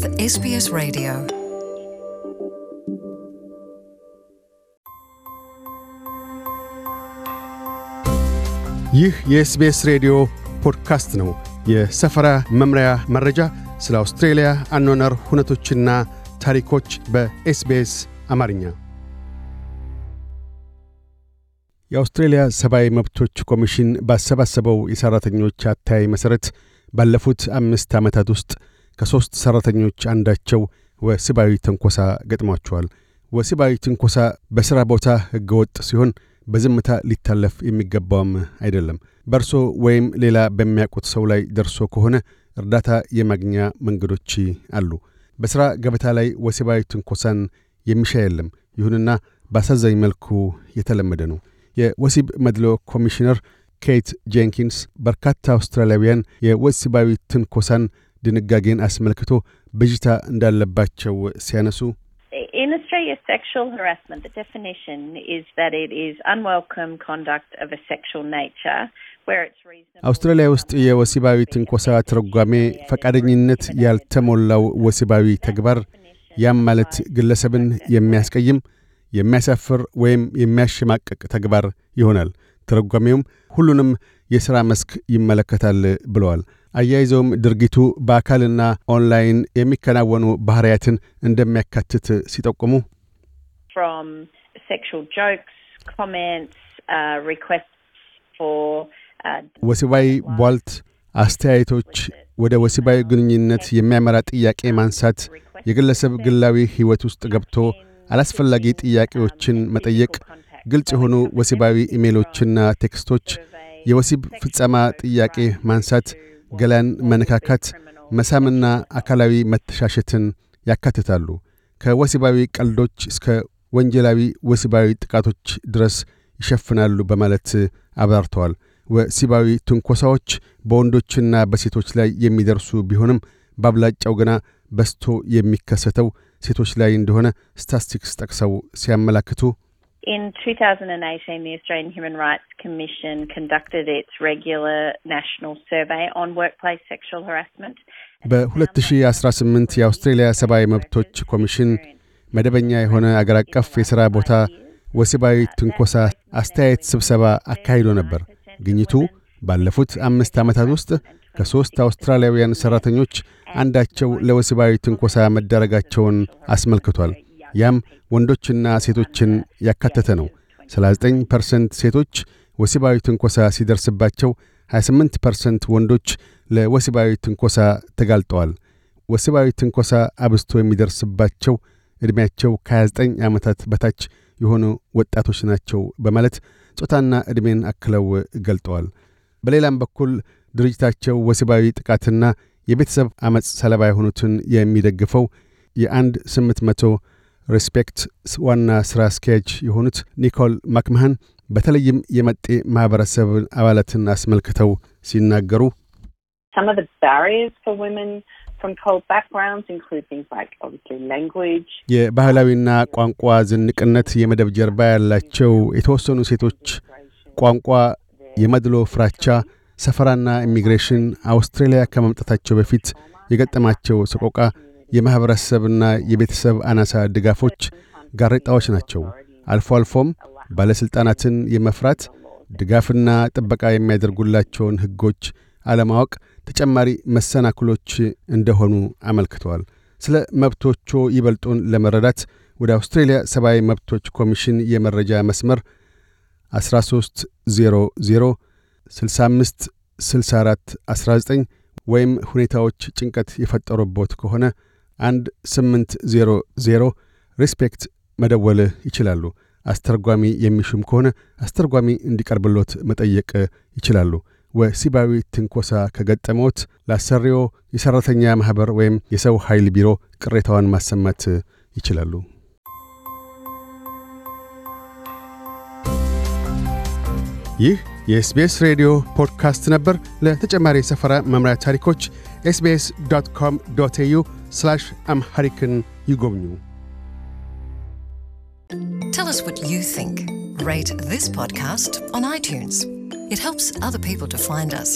with SBS Radio. ይህ የኤስቤስ ሬዲዮ ፖድካስት ነው። የሰፈራ መምሪያ መረጃ፣ ስለ አውስትሬልያ አኗኗር ሁነቶችና ታሪኮች በኤስቤስ አማርኛ። የአውስትሬልያ ሰብአዊ መብቶች ኮሚሽን ባሰባሰበው የሠራተኞች አተያይ መሠረት ባለፉት አምስት ዓመታት ውስጥ ከሦስት ሠራተኞች አንዳቸው ወሲባዊ ትንኮሳ ገጥሟቸዋል። ወሲባዊ ትንኮሳ በሥራ ቦታ ሕገወጥ ሲሆን በዝምታ ሊታለፍ የሚገባውም አይደለም። በእርሶ ወይም ሌላ በሚያውቁት ሰው ላይ ደርሶ ከሆነ እርዳታ የማግኛ መንገዶች አሉ። በሥራ ገበታ ላይ ወሲባዊ ትንኮሳን የሚሻ የለም። ይሁንና በአሳዛኝ መልኩ የተለመደ ነው። የወሲብ መድሎ ኮሚሽነር ኬት ጄንኪንስ በርካታ አውስትራሊያውያን የወሲባዊ ትንኮሳን ድንጋጌን አስመልክቶ ብዥታ እንዳለባቸው ሲያነሱ In Australia, sexual harassment, the definition is that it is unwelcome conduct of a sexual nature where it's reasonable. አውስትራሊያ ውስጥ የወሲባዊ ትንኮሳ ትርጓሜ ፈቃደኝነት ያልተሞላው ወሲባዊ ተግባር፣ ያም ማለት ግለሰብን የሚያስቀይም የሚያሳፍር ወይም የሚያሸማቀቅ ተግባር ይሆናል። ትርጓሜውም ሁሉንም የሥራ መስክ ይመለከታል ብለዋል። አያይዘውም ድርጊቱ በአካልና ኦንላይን የሚከናወኑ ባሕርያትን እንደሚያካትት ሲጠቁሙ uh, uh, ወሲባዊ ቧልት፣ አስተያየቶች፣ ወደ ወሲባዊ ግንኙነት የሚያመራ ጥያቄ ማንሳት፣ የግለሰብ ግላዊ ሕይወት ውስጥ ገብቶ አላስፈላጊ ጥያቄዎችን መጠየቅ፣ ግልጽ የሆኑ ወሲባዊ ኢሜሎችና ቴክስቶች፣ የወሲብ ፍጸማ ጥያቄ ማንሳት፣ ገላን መነካካት፣ መሳምና አካላዊ መተሻሸትን ያካትታሉ። ከወሲባዊ ቀልዶች እስከ ወንጀላዊ ወሲባዊ ጥቃቶች ድረስ ይሸፍናሉ በማለት አብራርተዋል። ወሲባዊ ትንኮሳዎች በወንዶችና በሴቶች ላይ የሚደርሱ ቢሆንም በአብላጫው ግና በስቶ የሚከሰተው ሴቶች ላይ እንደሆነ ስታስቲክስ ጠቅሰው ሲያመላክቱ In 2018, the Australian Human Rights Commission conducted its regular national survey on workplace sexual harassment. በ2018 የአውስትሬልያ ሰብአዊ መብቶች ኮሚሽን መደበኛ የሆነ አገር አቀፍ የሥራ ቦታ ወሲባዊ ትንኮሳ አስተያየት ስብሰባ አካሂዶ ነበር። ግኝቱ ባለፉት አምስት ዓመታት ውስጥ ከሦስት አውስትራሊያውያን ሠራተኞች አንዳቸው ለወሲባዊ ትንኮሳ መዳረጋቸውን አስመልክቷል። ያም ወንዶችና ሴቶችን ያካተተ ነው። 39 percent ሴቶች ወሲባዊ ትንኮሳ ሲደርስባቸው 28 percent ወንዶች ለወሲባዊ ትንኮሳ ተጋልጠዋል። ወሲባዊ ትንኮሳ አብዝቶ የሚደርስባቸው ዕድሜያቸው ከ29 ዓመታት በታች የሆኑ ወጣቶች ናቸው በማለት ጾታና ዕድሜን አክለው ገልጠዋል። በሌላም በኩል ድርጅታቸው ወሲባዊ ጥቃትና የቤተሰብ ዐመፅ ሰለባ የሆኑትን የሚደግፈው የአንድ 800 ሬስፔክት ዋና ሥራ አስኪያጅ የሆኑት ኒኮል ማክመሃን በተለይም የመጤ ማኅበረሰብ አባላትን አስመልክተው ሲናገሩ. የባህላዊና ቋንቋ ዝንቅነት የመደብ ጀርባ ያላቸው የተወሰኑ ሴቶች ቋንቋ፣ የመድሎ ፍራቻ፣ ሰፈራና ኢሚግሬሽን፣ አውስትሬልያ ከመምጣታቸው በፊት የገጠማቸው ሰቆቃ፣ የማኅበረሰብና የቤተሰብ አናሳ ድጋፎች ጋሬጣዎች ናቸው። አልፎ አልፎም ባለሥልጣናትን የመፍራት ድጋፍና ጥበቃ የሚያደርጉላቸውን ሕጎች አለማወቅ ተጨማሪ መሰናክሎች እንደሆኑ አመልክተዋል። ስለ መብቶቹ ይበልጡን ለመረዳት ወደ አውስትሬልያ ሰብአዊ መብቶች ኮሚሽን የመረጃ መስመር 1300 65 64 19 ወይም ሁኔታዎች ጭንቀት የፈጠሩቦት ከሆነ አንድ ስምንት ዜሮ ዜሮ respect መደወል ይችላሉ። አስተርጓሚ የሚሹም ከሆነ አስተርጓሚ እንዲቀርብሎት መጠየቅ ይችላሉ። ወሲባዊ ትንኮሳ ከገጠመዎት ለአሰሪዎ የሠራተኛ ማኅበር ወይም የሰው ኃይል ቢሮ ቅሬታዎን ማሰማት ይችላሉ። ይህ የኤስቤስ ሬዲዮ ፖድካስት ነበር። ለተጨማሪ የሰፈራ መምሪያ ታሪኮች ኤስቤስ ዶት ኮም ዶት ኤዩ አምሐሪክን ይጎብኙ። Tell us what you think. Rate this podcast on iTunes. It helps other people to find us.